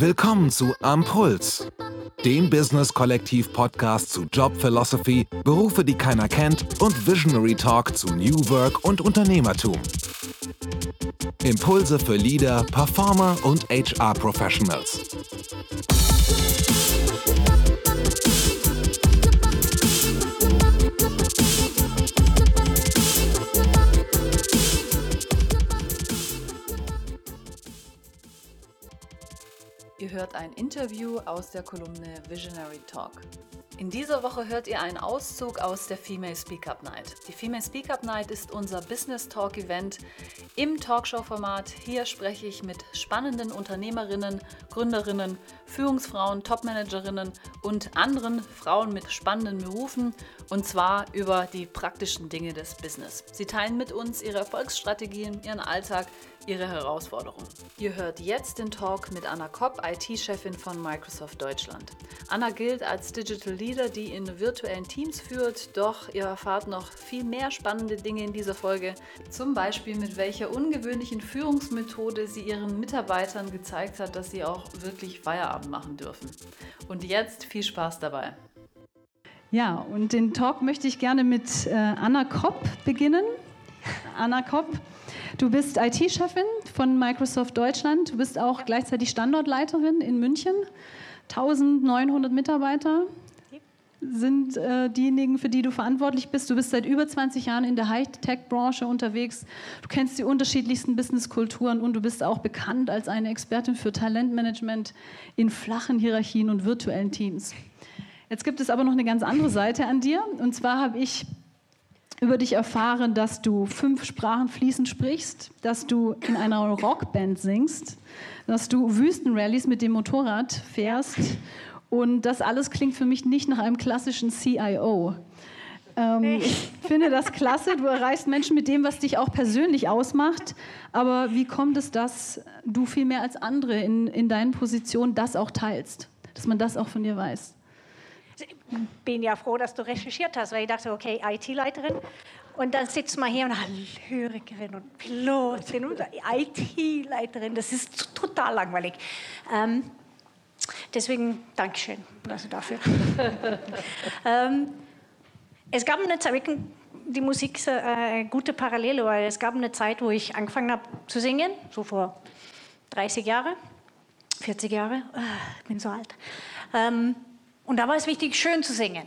Willkommen zu Ampuls, dem Business-Kollektiv-Podcast zu Job Philosophy, Berufe, die keiner kennt und Visionary Talk zu New Work und Unternehmertum. Impulse für Leader, Performer und HR-Professionals. Ihr hört aus der Kolumne Visionary Talk. In dieser Woche hört ihr einen Auszug aus der Female Speak Up Night. Die Female Speak Up Night ist unser Business Talk Event im Talkshow-Format. Hier spreche ich mit spannenden Unternehmerinnen, Gründerinnen, Führungsfrauen, Topmanagerinnen und anderen Frauen mit spannenden Berufen und zwar über die praktischen Dinge des Business. Sie teilen mit uns ihre Erfolgsstrategien, ihren Alltag, ihre Herausforderungen. Ihr hört jetzt den Talk mit Anna Kopp, IT-Chefin von Microsoft Deutschland. Anna gilt als Digital Leader, die in virtuellen Teams führt, doch ihr erfahrt noch viel mehr spannende Dinge in dieser Folge. Zum Beispiel mit welcher ungewöhnlichen Führungsmethode sie ihren Mitarbeitern gezeigt hat, dass sie auch wirklich Feierabend machen dürfen. Und jetzt viel Spaß dabei. Ja, und den Talk möchte ich gerne mit äh, Anna Kopp beginnen. Anna Kopp Du bist IT-Chefin von Microsoft Deutschland. Du bist auch gleichzeitig Standortleiterin in München. 1900 Mitarbeiter sind äh, diejenigen, für die du verantwortlich bist. Du bist seit über 20 Jahren in der High-Tech-Branche unterwegs. Du kennst die unterschiedlichsten Businesskulturen und du bist auch bekannt als eine Expertin für Talentmanagement in flachen Hierarchien und virtuellen Teams. Jetzt gibt es aber noch eine ganz andere Seite an dir. Und zwar habe ich über dich erfahren, dass du fünf Sprachen fließend sprichst, dass du in einer Rockband singst, dass du Wüstenrallies mit dem Motorrad fährst. Und das alles klingt für mich nicht nach einem klassischen CIO. Ähm, ich finde das klasse. Du erreichst Menschen mit dem, was dich auch persönlich ausmacht. Aber wie kommt es, dass du viel mehr als andere in, in deinen Positionen das auch teilst? Dass man das auch von dir weiß? Ich bin ja froh, dass du recherchiert hast, weil ich dachte, okay, IT-Leiterin. Und dann sitzt man hier und hat Lyrikerin und Pilotin und IT-Leiterin. Das ist total langweilig. Ähm, deswegen Dankeschön also dafür. ähm, es gab eine Zeit, die Musik ist eine gute Parallele, weil es gab eine Zeit, wo ich angefangen habe zu singen, so vor 30 Jahren, 40 Jahre, ah, ich bin so alt. Ähm, und da war es wichtig, schön zu singen.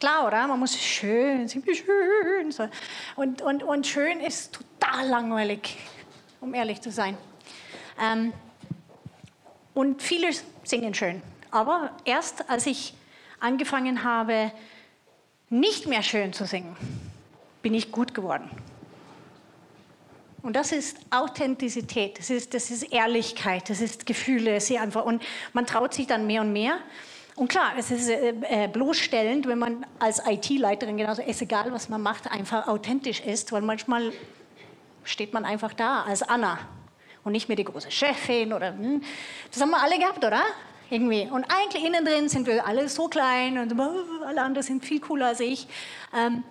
Klar, oder? Man muss schön singen, schön. Und, und, und schön ist total langweilig, um ehrlich zu sein. Ähm, und viele singen schön. Aber erst als ich angefangen habe, nicht mehr schön zu singen, bin ich gut geworden. Und das ist Authentizität, das ist, das ist Ehrlichkeit, das ist Gefühle, sehr einfach. Und man traut sich dann mehr und mehr. Und klar, es ist äh, äh, bloßstellend, wenn man als IT-Leiterin, genauso ist egal, was man macht, einfach authentisch ist, weil manchmal steht man einfach da als Anna und nicht mehr die große Chefin oder hm. das haben wir alle gehabt, oder? Irgendwie. Und eigentlich innen drin sind wir alle so klein und oh, alle anderen sind viel cooler als ich. Ähm,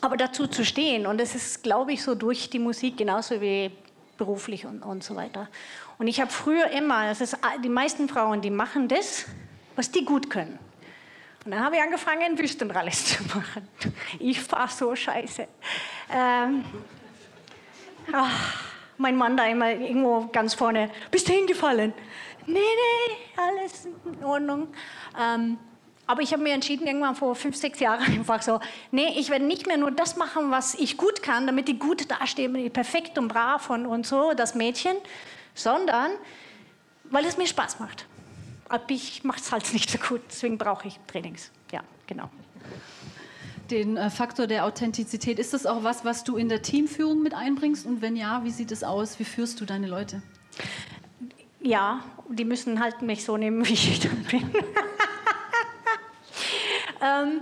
aber dazu zu stehen und das ist, glaube ich, so durch die Musik genauso wie beruflich und, und so weiter. Und ich habe früher immer, das ist, die meisten Frauen, die machen das, was die gut können. Und dann habe ich angefangen, Wüstenrallyes zu machen. Ich fahre so scheiße. Ähm, ach, mein Mann da immer irgendwo ganz vorne, bist du hingefallen? Nee, nee, alles in Ordnung. Ähm, aber ich habe mir entschieden, irgendwann vor fünf, sechs Jahren einfach so, nee, ich werde nicht mehr nur das machen, was ich gut kann, damit ich gut dastehe, perfekt und brav und, und so, das Mädchen, sondern weil es mir Spaß macht ich mache es halt nicht so gut, deswegen brauche ich Trainings. Ja, genau. Den äh, Faktor der Authentizität, ist das auch was, was du in der Teamführung mit einbringst? Und wenn ja, wie sieht es aus? Wie führst du deine Leute? Ja, die müssen halt mich so nehmen, wie ich dann bin. ähm,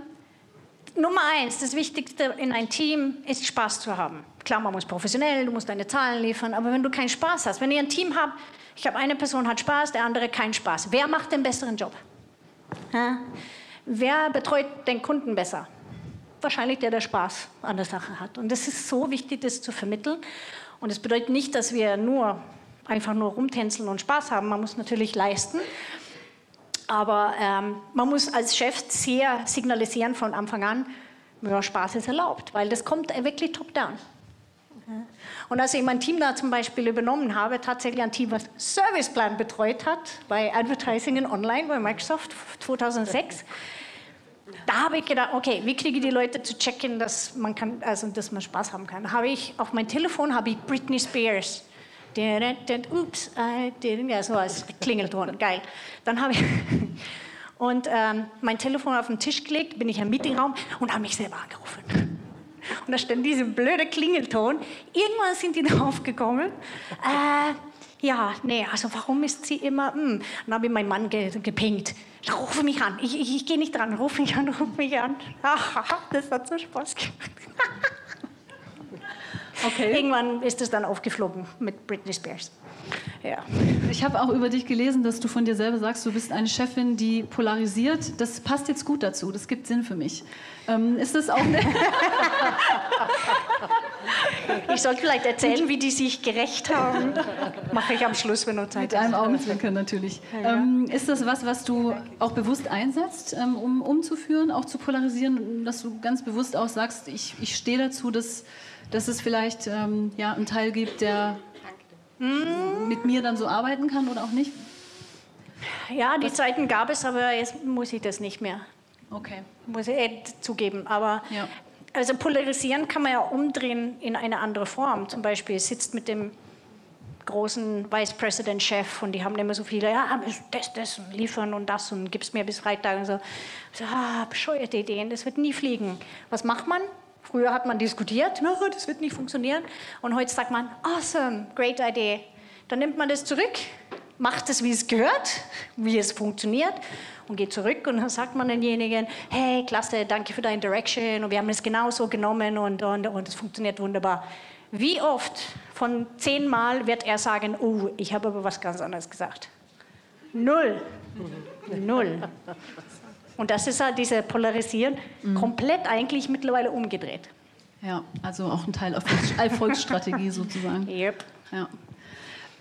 Nummer eins, das Wichtigste in einem Team ist Spaß zu haben. Klar, man muss professionell, du musst deine Zahlen liefern, aber wenn du keinen Spaß hast, wenn ihr ein Team habt, ich habe eine Person hat Spaß, der andere keinen Spaß. Wer macht den besseren Job? Ha? Wer betreut den Kunden besser? Wahrscheinlich der, der Spaß an der Sache hat. Und es ist so wichtig, das zu vermitteln. Und es bedeutet nicht, dass wir nur einfach nur rumtänzeln und Spaß haben. Man muss natürlich leisten. Aber ähm, man muss als Chef sehr signalisieren von Anfang an, ja, Spaß ist erlaubt, weil das kommt wirklich top-down. Und als ich mein Team da zum Beispiel übernommen habe, tatsächlich ein Team, was Serviceplan betreut hat, bei Advertising in Online bei Microsoft 2006, da habe ich gedacht, okay, wie kriege ich die Leute zu checken, dass man, kann, also, dass man Spaß haben kann? Habe ich auf mein Telefon habe ich Britney Spears. Ups, ja, so als Klingelton, geil. Dann habe ich und ähm, mein Telefon auf den Tisch gelegt, bin ich im Meetingraum und habe mich selber angerufen. Und da stand dieser blöde Klingelton. Irgendwann sind die draufgekommen. Äh, ja, nee, also warum ist sie immer. Hm. Dann habe ich meinen Mann ge gepinkt. Ruf mich an. Ich, ich, ich gehe nicht dran. Ruf mich an, ruf mich an. das hat so Spaß gemacht. Okay. Irgendwann ist es dann aufgeflogen mit Britney Spears. Ja. Ich habe auch über dich gelesen, dass du von dir selber sagst, du bist eine Chefin, die polarisiert. Das passt jetzt gut dazu. Das gibt Sinn für mich. Ähm, ist das auch Ich sollte vielleicht erzählen, wie die sich gerecht haben. Mache ich am Schluss, wenn du Zeit Mit einem Augenzwinkern natürlich. Ja. Ähm, ist das was, was du auch bewusst einsetzt, ähm, um umzuführen, auch zu polarisieren, dass du ganz bewusst auch sagst, ich, ich stehe dazu, dass, dass es vielleicht ähm, ja, einen Teil gibt, der hm. mit mir dann so arbeiten kann oder auch nicht? Ja, die was? Zeiten gab es, aber jetzt muss ich das nicht mehr. Okay. Muss ich eh zugeben. Aber ja. also polarisieren kann man ja umdrehen in eine andere Form. Zum Beispiel sitzt mit dem großen Vice President Chef und die haben immer so viele, ja, das, das und liefern und das und gib's mir bis Freitag und so. so ah, bescheuerte Ideen, das wird nie fliegen. Was macht man? Früher hat man diskutiert, no, das wird nicht funktionieren. Und heute sagt man, awesome, great idea. Dann nimmt man das zurück, macht es, wie es gehört, wie es funktioniert und geht zurück und dann sagt man denjenigen, hey, klasse, danke für deine Direction und wir haben es genauso genommen und, und, und es funktioniert wunderbar. Wie oft von zehnmal wird er sagen, oh, ich habe aber was ganz anderes gesagt? Null. Null. Und das ist halt diese Polarisieren mhm. komplett eigentlich mittlerweile umgedreht. Ja, also auch ein Teil Erfolgsstrategie sozusagen. Yep. Ja.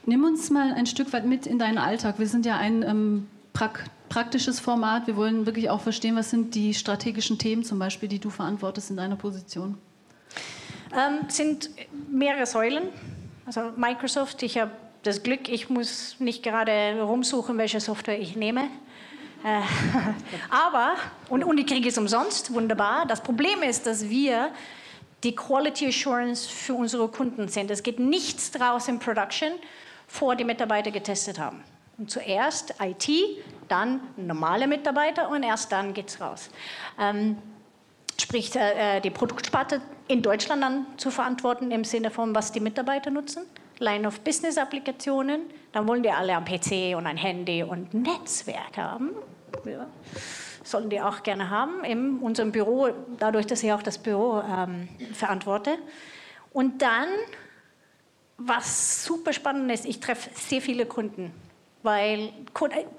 Nimm uns mal ein Stück weit mit in deinen Alltag. Wir sind ja ein ähm, prak praktisches Format. Wir wollen wirklich auch verstehen, was sind die strategischen Themen zum Beispiel, die du verantwortest in deiner Position. Ähm, sind mehrere Säulen. Also Microsoft, ich habe das Glück, ich muss nicht gerade rumsuchen, welche Software ich nehme. Äh, aber, und, und ich kriege es umsonst, wunderbar. Das Problem ist, dass wir die Quality Assurance für unsere Kunden sind. Es geht nichts draus in Production, vor die Mitarbeiter getestet haben. Und zuerst IT, dann normale Mitarbeiter und erst dann geht es raus. Ähm, sprich, äh, die Produktsparte in Deutschland dann zu verantworten im Sinne von, was die Mitarbeiter nutzen. Line-of-Business-Applikationen, dann wollen die alle am PC und ein Handy und Netzwerk haben. Ja. Sollen die auch gerne haben in unserem Büro, dadurch, dass ich auch das Büro ähm, verantworte. Und dann, was super spannend ist, ich treffe sehr viele Kunden, weil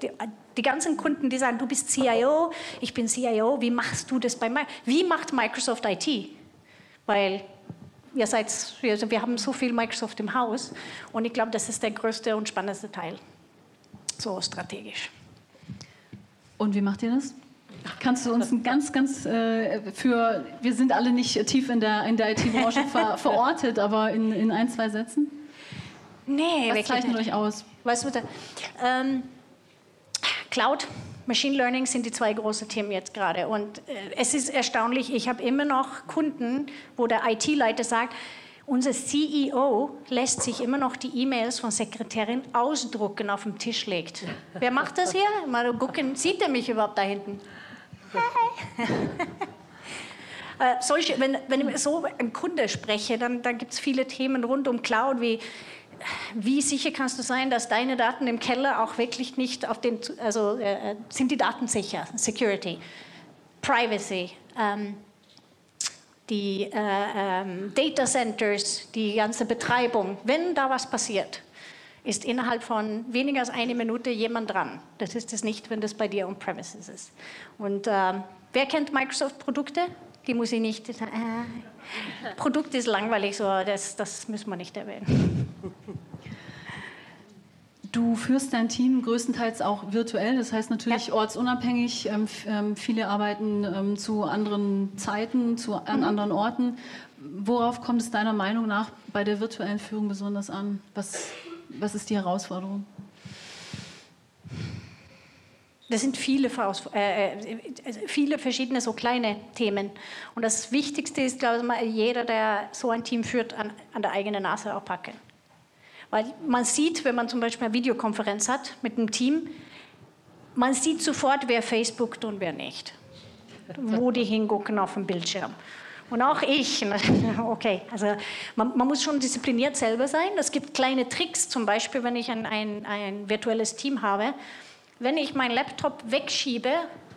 die, die ganzen Kunden, die sagen, du bist CIO, ich bin CIO, wie machst du das bei Microsoft? Wie macht Microsoft IT? Weil ihr seid, also wir haben so viel Microsoft im Haus und ich glaube, das ist der größte und spannendste Teil, so strategisch. Und wie macht ihr das? Kannst du uns ein ganz, ganz äh, für, wir sind alle nicht tief in der, in der IT-Branche ver, verortet, aber in, in ein, zwei Sätzen? Nee, Was zeichnet euch aus? Weißt du, ähm, Cloud, Machine Learning sind die zwei großen Themen jetzt gerade. Und äh, es ist erstaunlich, ich habe immer noch Kunden, wo der IT-Leiter sagt, unser CEO lässt sich immer noch die E-Mails von Sekretärin ausdrucken auf dem Tisch legt. Wer macht das hier? Mal gucken, sieht er mich überhaupt da hinten? Hey. äh, solche, wenn, wenn ich so ein Kunde spreche, dann, dann gibt es viele Themen rund um Cloud, wie wie sicher kannst du sein, dass deine Daten im Keller auch wirklich nicht auf den, also äh, sind die Daten sicher? Security, Privacy, ähm, die äh, ähm, Data Centers, die ganze Betreibung. Wenn da was passiert, ist innerhalb von weniger als eine Minute jemand dran. Das ist es nicht, wenn das bei dir on-premises ist. Und äh, wer kennt Microsoft-Produkte? Die muss ich nicht. Äh, Produkt ist langweilig, so das, das müssen wir nicht erwähnen. Du führst dein Team größtenteils auch virtuell, das heißt natürlich ja. ortsunabhängig. Ähm, ähm, viele arbeiten ähm, zu anderen Zeiten, zu, an mhm. anderen Orten. Worauf kommt es deiner Meinung nach bei der virtuellen Führung besonders an? Was, was ist die Herausforderung? Das sind viele, äh, äh, viele verschiedene so kleine Themen. Und das Wichtigste ist, glaube ich, jeder, der so ein Team führt, an, an der eigenen Nase auch packen. Weil man sieht, wenn man zum Beispiel eine Videokonferenz hat mit einem Team, man sieht sofort, wer Facebook und wer nicht. Wo die hingucken auf dem Bildschirm. Und auch ich. Okay, also man, man, muss schon diszipliniert selber sein. Es gibt kleine Tricks, zum Beispiel, wenn ich ein, ein, ein virtuelles Team habe. Wenn ich meinen Laptop wegschiebe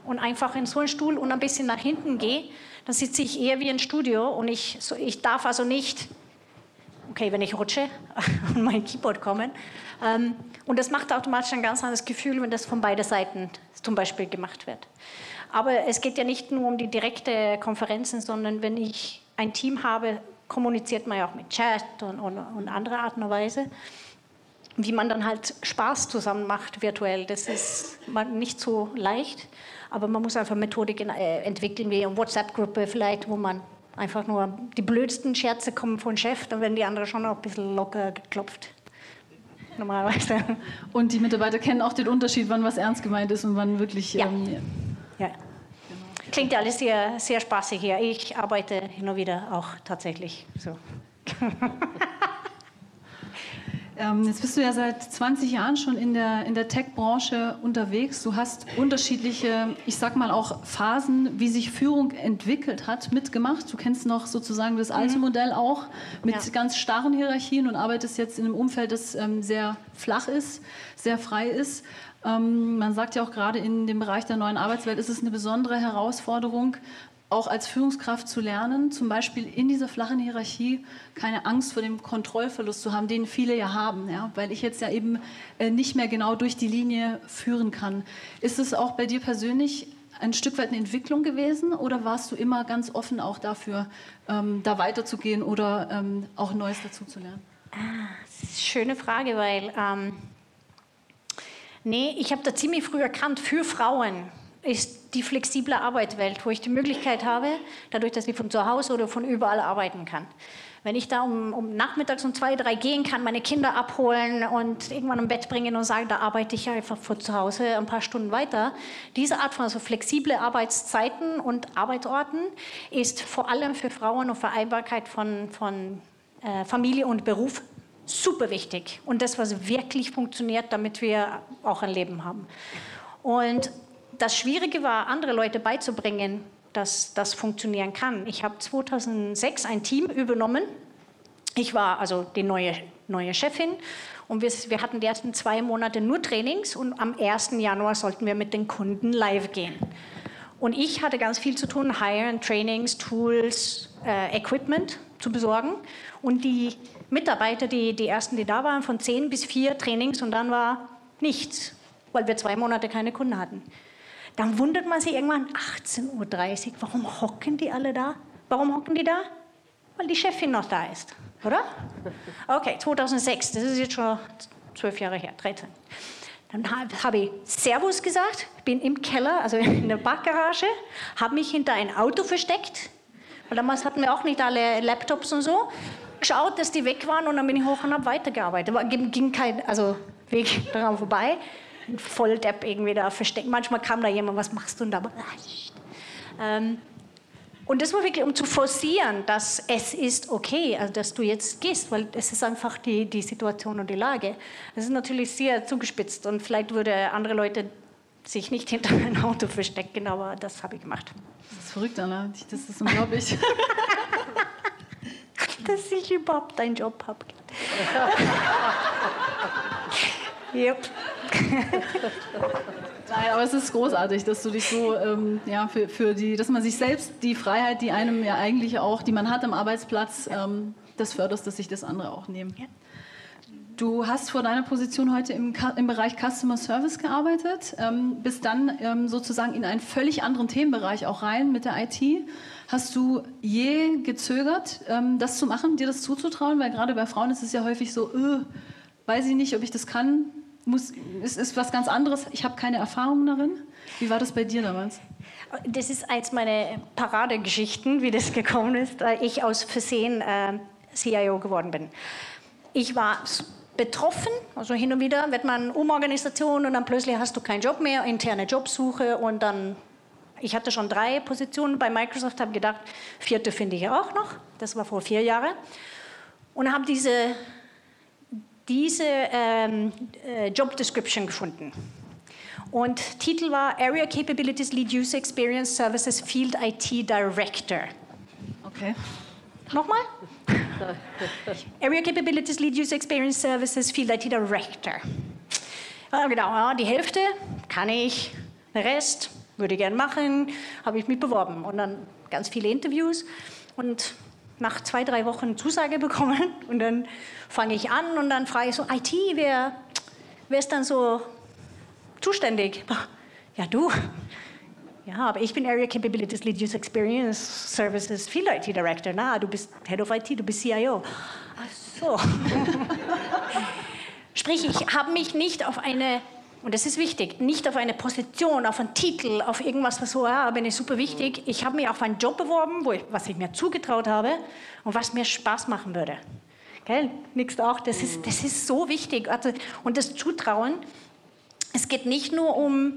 und einfach in so einen Stuhl und ein bisschen nach hinten gehe, dann sitze ich eher wie ein Studio und ich, so, ich darf also nicht okay, wenn ich rutsche und mein Keyboard kommen. Ähm, und das macht automatisch ein ganz anderes Gefühl, wenn das von beiden Seiten zum Beispiel gemacht wird. Aber es geht ja nicht nur um die direkte Konferenzen, sondern wenn ich ein Team habe, kommuniziert man ja auch mit Chat und, und, und andere Art und Weise. Wie man dann halt Spaß zusammen macht virtuell, das ist nicht so leicht. Aber man muss einfach Methodiken äh, entwickeln, wie eine WhatsApp-Gruppe vielleicht, wo man Einfach nur die blödsten Scherze kommen von Chef, dann werden die anderen schon auch ein bisschen locker geklopft. Normalerweise. Und die Mitarbeiter kennen auch den Unterschied, wann was ernst gemeint ist und wann wirklich. Ja. Ähm, ja. Klingt ja alles sehr, sehr spaßig hier. Ich arbeite hin und wieder auch tatsächlich so. Ähm, jetzt bist du ja seit 20 Jahren schon in der, in der Tech-Branche unterwegs. Du hast unterschiedliche, ich sag mal auch Phasen, wie sich Führung entwickelt hat, mitgemacht. Du kennst noch sozusagen das alte mhm. Modell auch mit ja. ganz starren Hierarchien und arbeitest jetzt in einem Umfeld, das ähm, sehr flach ist, sehr frei ist. Ähm, man sagt ja auch gerade in dem Bereich der neuen Arbeitswelt ist es eine besondere Herausforderung, auch als Führungskraft zu lernen, zum Beispiel in dieser flachen Hierarchie keine Angst vor dem Kontrollverlust zu haben, den viele ja haben, ja? weil ich jetzt ja eben äh, nicht mehr genau durch die Linie führen kann. Ist es auch bei dir persönlich ein Stück weit eine Entwicklung gewesen oder warst du immer ganz offen auch dafür, ähm, da weiterzugehen oder ähm, auch Neues dazu zu lernen? Ah, schöne Frage, weil ähm, nee, ich habe da ziemlich früh erkannt, für Frauen ist die flexible Arbeitswelt, wo ich die Möglichkeit habe, dadurch, dass ich von zu Hause oder von überall arbeiten kann. Wenn ich da um, um nachmittags um zwei, drei gehen kann, meine Kinder abholen und irgendwann im Bett bringen und sagen, da arbeite ich einfach von zu Hause ein paar Stunden weiter. Diese Art von also flexible Arbeitszeiten und Arbeitsorten ist vor allem für Frauen und Vereinbarkeit von, von äh, Familie und Beruf super wichtig. Und das, was wirklich funktioniert, damit wir auch ein Leben haben. Und das Schwierige war, andere Leute beizubringen, dass das funktionieren kann. Ich habe 2006 ein Team übernommen. Ich war also die neue, neue Chefin und wir, wir hatten die ersten zwei Monate nur Trainings und am 1. Januar sollten wir mit den Kunden live gehen. Und ich hatte ganz viel zu tun, Hiren, Trainings, Tools, äh, Equipment zu besorgen. Und die Mitarbeiter, die, die ersten, die da waren, von zehn bis vier Trainings und dann war nichts, weil wir zwei Monate keine Kunden hatten. Dann wundert man sich irgendwann, 18.30 Uhr, warum hocken die alle da? Warum hocken die da? Weil die Chefin noch da ist, oder? Okay, 2006, das ist jetzt schon zwölf Jahre her, 13. Dann habe ich Servus gesagt, bin im Keller, also in der Backgarage, habe mich hinter ein Auto versteckt, weil damals hatten wir auch nicht alle Laptops und so, geschaut, dass die weg waren und dann bin ich hoch und habe weitergearbeitet. Ging kein also Weg daran vorbei. Volldepp irgendwie da versteckt. Manchmal kam da jemand, was machst du denn da? Ähm, und das war wirklich, um zu forcieren, dass es ist okay, also dass du jetzt gehst, weil es ist einfach die, die Situation und die Lage. Das ist natürlich sehr zugespitzt und vielleicht würde andere Leute sich nicht hinter ein Auto verstecken, aber das habe ich gemacht. Das ist verrückt, Anna. Das ist unglaublich. dass ich überhaupt einen Job habe. yep. Nein, aber es ist großartig, dass du dich so, ähm, ja, für, für die, dass man sich selbst die Freiheit, die einem ja eigentlich auch, die man hat am Arbeitsplatz, ähm, das förderst, dass sich das andere auch nehmen. Ja. Du hast vor deiner Position heute im, im Bereich Customer Service gearbeitet, ähm, bist dann ähm, sozusagen in einen völlig anderen Themenbereich auch rein mit der IT. Hast du je gezögert, ähm, das zu machen, dir das zuzutrauen? Weil gerade bei Frauen ist es ja häufig so, öh, weiß ich nicht, ob ich das kann. Muss, es ist was ganz anderes. Ich habe keine Erfahrung darin. Wie war das bei dir damals? Das ist eins meiner Paradegeschichten, wie das gekommen ist, weil ich aus Versehen äh, CIO geworden bin. Ich war betroffen, also hin und wieder wird man Umorganisation und dann plötzlich hast du keinen Job mehr, interne Jobsuche und dann, ich hatte schon drei Positionen bei Microsoft, habe gedacht, vierte finde ich auch noch, das war vor vier Jahren und habe diese, diese ähm, äh, Job Description gefunden. Und Titel war Area Capabilities Lead User Experience Services Field IT Director. Okay. Nochmal? Area Capabilities Lead User Experience Services Field IT Director. Ja, genau, ja, die Hälfte kann ich, den Rest würde ich gerne machen, habe ich mich beworben. Und dann ganz viele Interviews und nach zwei, drei Wochen Zusage bekommen. Und dann fange ich an und dann frage ich so, IT, wer, wer ist dann so zuständig? Ja, du. Ja, aber ich bin Area Capabilities Lead User Experience Services Field IT Director. Na, du bist Head of IT, du bist CIO. Ach so. Sprich, ich habe mich nicht auf eine, und das ist wichtig, nicht auf eine Position, auf einen Titel, auf irgendwas, was so, ja, bin ich super wichtig. Ich habe mich auf einen Job beworben, wo ich, was ich mir zugetraut habe und was mir Spaß machen würde. Gell? Nix auch, das ist, das ist so wichtig. Also, und das Zutrauen, es geht nicht nur um,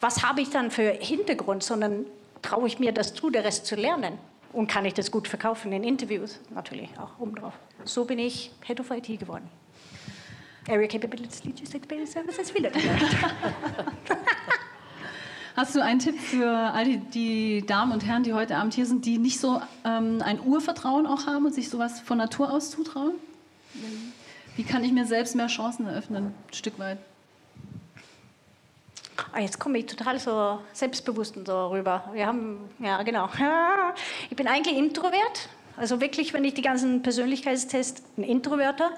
was habe ich dann für Hintergrund, sondern traue ich mir das zu, der Rest zu lernen. Und kann ich das gut verkaufen in Interviews? Natürlich auch oben drauf. So bin ich Head of IT geworden. Area Capabilities Lead User Experience Services wieder. Hast du einen Tipp für all die, die, Damen und Herren, die heute Abend hier sind, die nicht so ähm, ein Urvertrauen auch haben und sich sowas von Natur aus zutrauen? Wie kann ich mir selbst mehr Chancen eröffnen, ein Stück weit? Ah, jetzt komme ich total so selbstbewusst und so rüber. Wir haben, ja genau. Ich bin eigentlich Introvert. Also wirklich, wenn ich die ganzen Persönlichkeitstests, ein Introverter,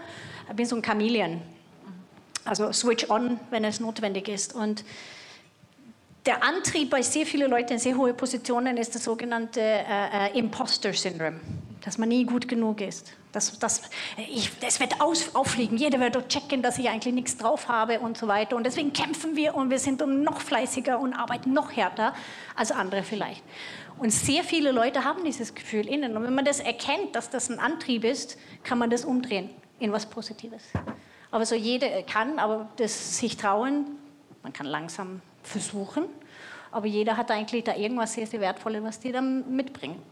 bin so ein Chameleon. Also switch on, wenn es notwendig ist. Und der Antrieb bei sehr vielen Leuten in sehr hohen Positionen ist das sogenannte äh, äh Imposter-Syndrom, dass man nie gut genug ist. Das, das, ich, das wird aus, auffliegen. Jeder wird checken, dass ich eigentlich nichts drauf habe und so weiter. Und deswegen kämpfen wir und wir sind noch fleißiger und arbeiten noch härter als andere vielleicht. Und sehr viele Leute haben dieses Gefühl innen. Und wenn man das erkennt, dass das ein Antrieb ist, kann man das umdrehen in was Positives. Aber so jeder kann, aber das sich trauen, man kann langsam versuchen. Aber jeder hat eigentlich da irgendwas sehr, sehr Wertvolles, was die dann mitbringen.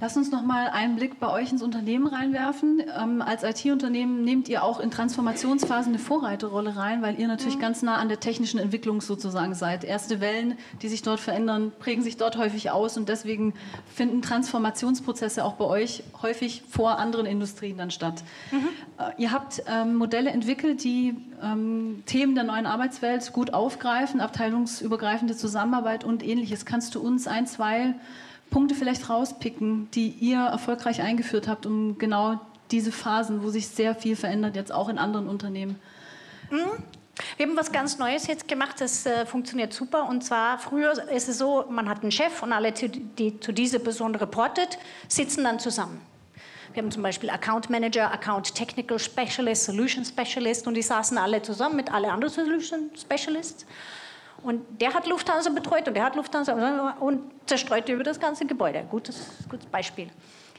Lass uns noch mal einen Blick bei euch ins Unternehmen reinwerfen. Ähm, als IT-Unternehmen nehmt ihr auch in Transformationsphasen eine Vorreiterrolle rein, weil ihr natürlich mhm. ganz nah an der technischen Entwicklung sozusagen seid. Erste Wellen, die sich dort verändern, prägen sich dort häufig aus und deswegen finden Transformationsprozesse auch bei euch häufig vor anderen Industrien dann statt. Mhm. Äh, ihr habt ähm, Modelle entwickelt, die ähm, Themen der neuen Arbeitswelt gut aufgreifen, abteilungsübergreifende Zusammenarbeit und ähnliches. Kannst du uns ein, zwei Punkte vielleicht rauspicken, die ihr erfolgreich eingeführt habt, um genau diese Phasen, wo sich sehr viel verändert, jetzt auch in anderen Unternehmen? Mhm. Wir haben was ganz Neues jetzt gemacht, das äh, funktioniert super. Und zwar, früher ist es so, man hat einen Chef und alle, die zu dieser Person reportet, sitzen dann zusammen. Wir haben zum Beispiel Account Manager, Account Technical Specialist, Solution Specialist und die saßen alle zusammen mit allen anderen Solution Specialists. Und der hat Lufthansa betreut und der hat Lufthansa und zerstreut über das ganze Gebäude. Gutes, gutes Beispiel.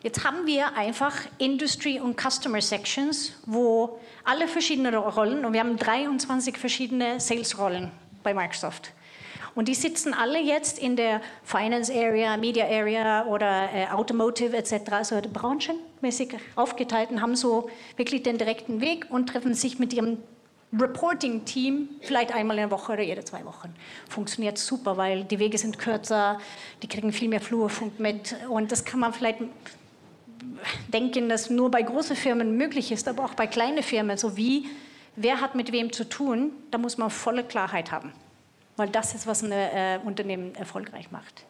Jetzt haben wir einfach Industry- und Customer Sections, wo alle verschiedene Rollen, und wir haben 23 verschiedene Sales-Rollen bei Microsoft. Und die sitzen alle jetzt in der Finance Area, Media Area oder äh, Automotive etc., also branchenmäßig aufgeteilt und haben so wirklich den direkten Weg und treffen sich mit ihrem Reporting-Team vielleicht einmal in der Woche oder jede zwei Wochen. Funktioniert super, weil die Wege sind kürzer, die kriegen viel mehr Flurfunk mit und das kann man vielleicht denken, dass nur bei großen Firmen möglich ist, aber auch bei kleinen Firmen, so wie wer hat mit wem zu tun, da muss man volle Klarheit haben, weil das ist, was ein äh, Unternehmen erfolgreich macht.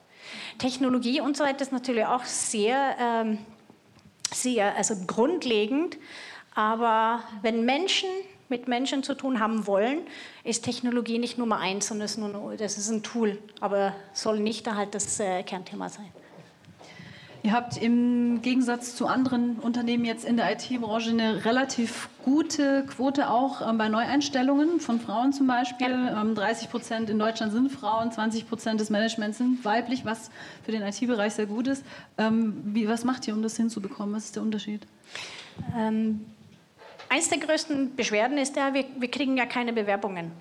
Technologie und so weiter ist natürlich auch sehr, ähm, sehr also grundlegend, aber wenn Menschen mit Menschen zu tun haben wollen, ist Technologie nicht Nummer eins, sondern ist nur, das ist ein Tool, aber soll nicht halt das äh, Kernthema sein. Ihr habt im Gegensatz zu anderen Unternehmen jetzt in der IT-Branche eine relativ gute Quote auch ähm, bei Neueinstellungen von Frauen zum Beispiel. Ja. Ähm, 30 Prozent in Deutschland sind Frauen, 20 Prozent des Managements sind weiblich, was für den IT-Bereich sehr gut ist. Ähm, wie, was macht ihr, um das hinzubekommen? Was ist der Unterschied? Ähm, eins der größten Beschwerden ist ja, wir, wir kriegen ja keine Bewerbungen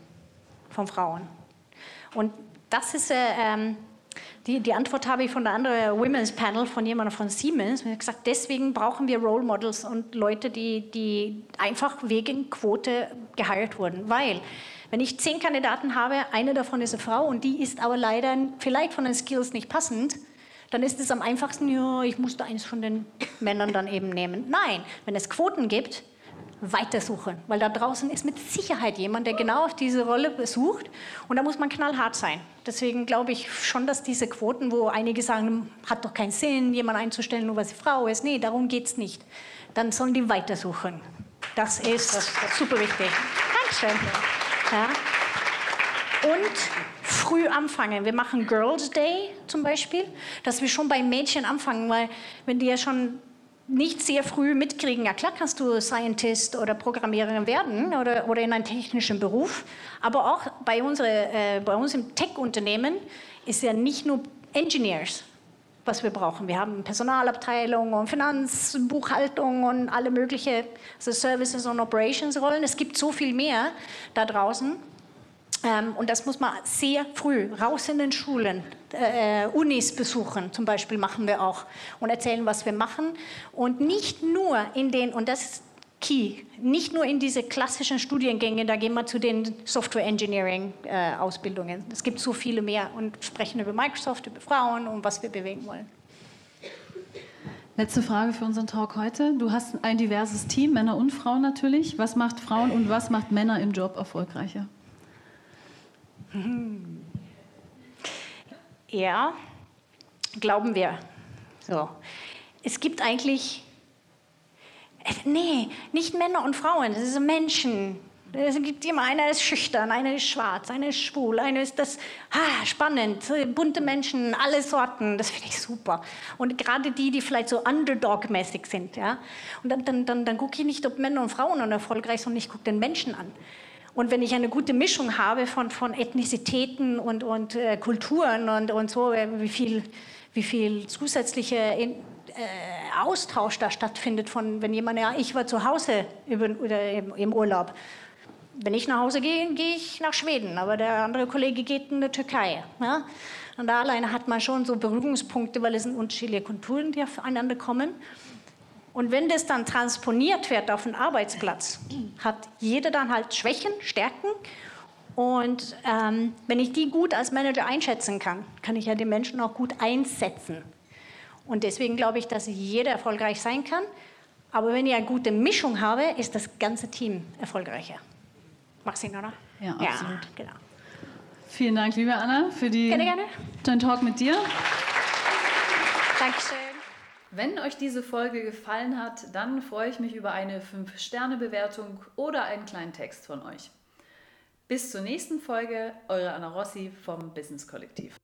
von Frauen. Und das ist äh, ähm, die, die Antwort habe ich von der anderen Women's Panel von jemandem von Siemens. Hat gesagt, deswegen brauchen wir Role Models und Leute, die, die einfach wegen Quote geheiert wurden. Weil, wenn ich zehn Kandidaten habe, eine davon ist eine Frau und die ist aber leider vielleicht von den Skills nicht passend, dann ist es am einfachsten, ja, ich musste eins von den Männern dann eben nehmen. Nein, wenn es Quoten gibt, weitersuchen, weil da draußen ist mit Sicherheit jemand, der genau auf diese Rolle besucht und da muss man knallhart sein. Deswegen glaube ich schon, dass diese Quoten, wo einige sagen, hat doch keinen Sinn, jemanden einzustellen, nur weil sie Frau ist, nee, darum geht es nicht. Dann sollen die weitersuchen. Das ist das ist super wichtig. Dankeschön. Ja. Und früh anfangen. Wir machen Girls Day zum Beispiel, dass wir schon bei Mädchen anfangen, weil wenn die ja schon nicht sehr früh mitkriegen, ja klar kannst du Scientist oder Programmiererin werden oder, oder in einem technischen Beruf, aber auch bei, unsere, äh, bei uns im Tech-Unternehmen ist ja nicht nur Engineers, was wir brauchen. Wir haben Personalabteilung und Finanz, Buchhaltung und alle möglichen also Services und Operations Rollen. Es gibt so viel mehr da draußen. Ähm, und das muss man sehr früh raus in den Schulen, äh, Unis besuchen, zum Beispiel machen wir auch und erzählen, was wir machen. Und nicht nur in den, und das ist key, nicht nur in diese klassischen Studiengänge, da gehen wir zu den Software Engineering äh, Ausbildungen. Es gibt so viele mehr und sprechen über Microsoft, über Frauen und was wir bewegen wollen. Letzte Frage für unseren Talk heute. Du hast ein diverses Team, Männer und Frauen natürlich. Was macht Frauen und was macht Männer im Job erfolgreicher? Ja, glauben wir. So. Es gibt eigentlich, nee, nicht Männer und Frauen, es sind Menschen. Es gibt immer, einer ist schüchtern, einer ist schwarz, einer ist schwul, einer ist das, ah, spannend, bunte Menschen, alle Sorten, das finde ich super. Und gerade die, die vielleicht so Underdog-mäßig sind, ja. Und dann, dann, dann, dann gucke ich nicht, ob Männer und Frauen erfolgreich sind, ich gucke den Menschen an. Und wenn ich eine gute Mischung habe von, von Ethnizitäten und, und äh, Kulturen und, und so, äh, wie viel, wie viel zusätzliche äh, Austausch da stattfindet, von wenn jemand, ja, ich war zu Hause über, oder im, im Urlaub. Wenn ich nach Hause gehe, gehe ich nach Schweden, aber der andere Kollege geht in die Türkei. Ja? Und da alleine hat man schon so Berührungspunkte, weil es sind unterschiedliche Kulturen, die aufeinander kommen. Und wenn das dann transponiert wird auf den Arbeitsplatz, hat jeder dann halt Schwächen, Stärken. Und ähm, wenn ich die gut als Manager einschätzen kann, kann ich ja die Menschen auch gut einsetzen. Und deswegen glaube ich, dass jeder erfolgreich sein kann. Aber wenn ich eine gute Mischung habe, ist das ganze Team erfolgreicher. Macht Sinn, oder? Ja, absolut. Ja, genau. Vielen Dank, liebe Anna, für die, gerne, gerne. den Talk mit dir. Dankeschön. Wenn euch diese Folge gefallen hat, dann freue ich mich über eine 5-Sterne-Bewertung oder einen kleinen Text von euch. Bis zur nächsten Folge, eure Anna Rossi vom Business Kollektiv.